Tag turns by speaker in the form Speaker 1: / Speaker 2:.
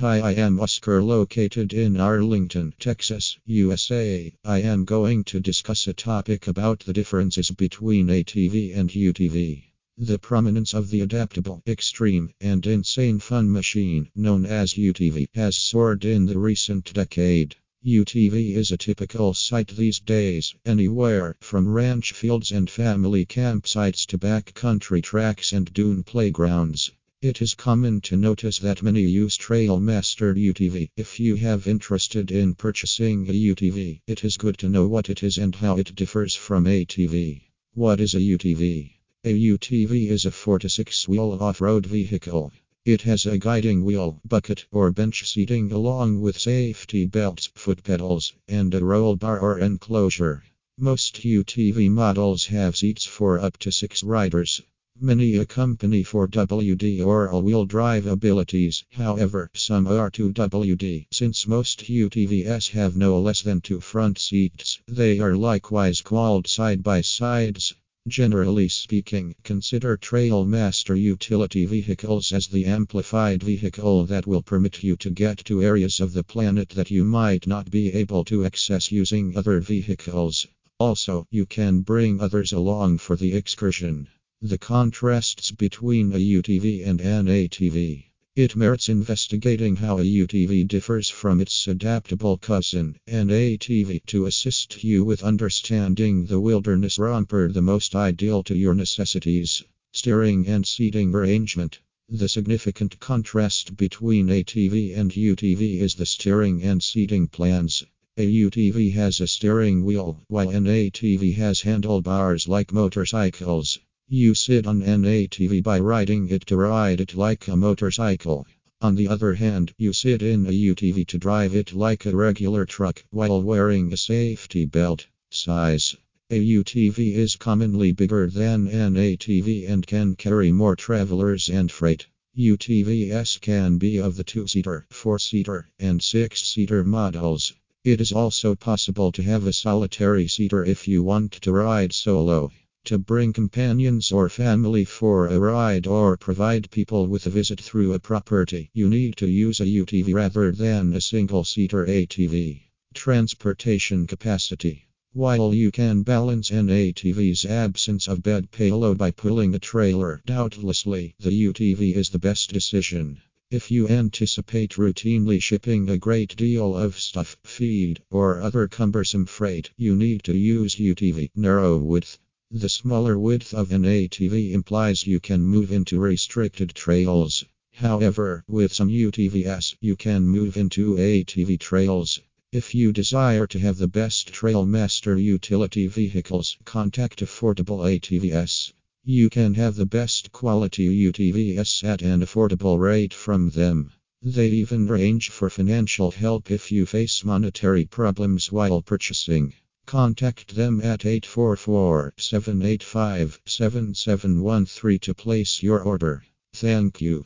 Speaker 1: Hi, I am Oscar, located in Arlington, Texas, USA. I am going to discuss a topic about the differences between ATV and UTV. The prominence of the adaptable, extreme, and insane fun machine, known as UTV, has soared in the recent decade. UTV is a typical sight these days, anywhere from ranch fields and family campsites to backcountry tracks and dune playgrounds. It is common to notice that many use Trailmaster UTV. If you have interested in purchasing a UTV, it is good to know what it is and how it differs from ATV. What is a UTV? A UTV is a 4 to 6 wheel off-road vehicle. It has a guiding wheel, bucket, or bench seating along with safety belts, foot pedals, and a roll bar or enclosure. Most UTV models have seats for up to six riders. Many accompany 4WD or all-wheel drive abilities, however, some are 2WD. Since most UTVs have no less than two front seats, they are likewise called side-by-sides. Generally speaking, consider Trailmaster utility vehicles as the amplified vehicle that will permit you to get to areas of the planet that you might not be able to access using other vehicles. Also, you can bring others along for the excursion. The contrasts between a UTV and an ATV. It merits investigating how a UTV differs from its adaptable cousin, an ATV, to assist you with understanding the wilderness romper the most ideal to your necessities. Steering and seating arrangement. The significant contrast between ATV and UTV is the steering and seating plans. A UTV has a steering wheel, while an ATV has handlebars like motorcycles. You sit on an ATV by riding it to ride it like a motorcycle. On the other hand, you sit in a UTV to drive it like a regular truck while wearing a safety belt. Size A UTV is commonly bigger than an ATV and can carry more travelers and freight. UTVs can be of the two seater, four seater, and six seater models. It is also possible to have a solitary seater if you want to ride solo. To bring companions or family for a ride or provide people with a visit through a property, you need to use a UTV rather than a single seater ATV. Transportation capacity. While you can balance an ATV's absence of bed payload by pulling a trailer, doubtlessly, the UTV is the best decision. If you anticipate routinely shipping a great deal of stuff, feed, or other cumbersome freight, you need to use UTV. Narrow width. The smaller width of an ATV implies you can move into restricted trails. However, with some UTVs, you can move into ATV trails. If you desire to have the best Trailmaster utility vehicles, contact Affordable ATVs. You can have the best quality UTVs at an affordable rate from them. They even arrange for financial help if you face monetary problems while purchasing. Contact them at 844 785 7713 to place your order. Thank you.